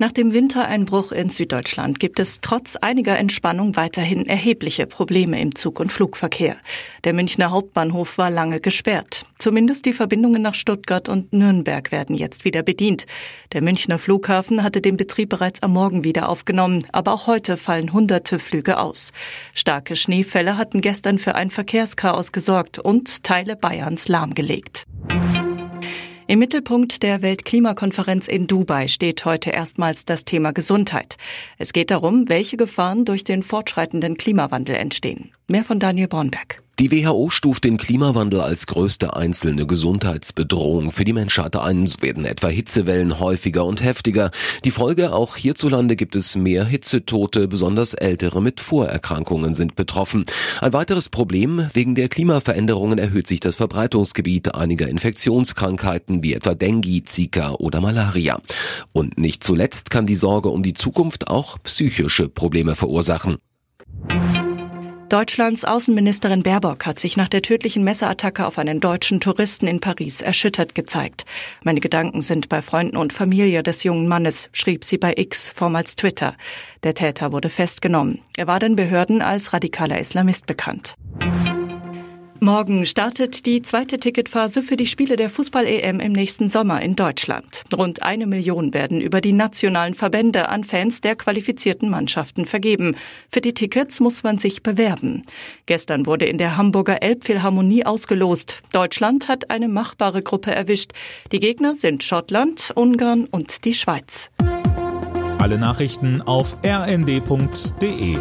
Nach dem Wintereinbruch in Süddeutschland gibt es trotz einiger Entspannung weiterhin erhebliche Probleme im Zug- und Flugverkehr. Der Münchner Hauptbahnhof war lange gesperrt. Zumindest die Verbindungen nach Stuttgart und Nürnberg werden jetzt wieder bedient. Der Münchner Flughafen hatte den Betrieb bereits am Morgen wieder aufgenommen, aber auch heute fallen hunderte Flüge aus. Starke Schneefälle hatten gestern für ein Verkehrschaos gesorgt und Teile Bayerns lahmgelegt. Im Mittelpunkt der Weltklimakonferenz in Dubai steht heute erstmals das Thema Gesundheit. Es geht darum, welche Gefahren durch den fortschreitenden Klimawandel entstehen. Mehr von Daniel Bornberg. Die WHO stuft den Klimawandel als größte einzelne Gesundheitsbedrohung für die Menschheit ein. So werden etwa Hitzewellen häufiger und heftiger. Die Folge, auch hierzulande gibt es mehr Hitzetote, besonders Ältere mit Vorerkrankungen sind betroffen. Ein weiteres Problem, wegen der Klimaveränderungen erhöht sich das Verbreitungsgebiet einiger Infektionskrankheiten wie etwa Dengue, Zika oder Malaria. Und nicht zuletzt kann die Sorge um die Zukunft auch psychische Probleme verursachen. Deutschlands Außenministerin Baerbock hat sich nach der tödlichen Messerattacke auf einen deutschen Touristen in Paris erschüttert gezeigt. Meine Gedanken sind bei Freunden und Familie des jungen Mannes, schrieb sie bei X, vormals Twitter. Der Täter wurde festgenommen. Er war den Behörden als radikaler Islamist bekannt. Morgen startet die zweite Ticketphase für die Spiele der Fußball-EM im nächsten Sommer in Deutschland. Rund eine Million werden über die nationalen Verbände an Fans der qualifizierten Mannschaften vergeben. Für die Tickets muss man sich bewerben. Gestern wurde in der Hamburger Elbphilharmonie ausgelost. Deutschland hat eine machbare Gruppe erwischt. Die Gegner sind Schottland, Ungarn und die Schweiz. Alle Nachrichten auf rnd.de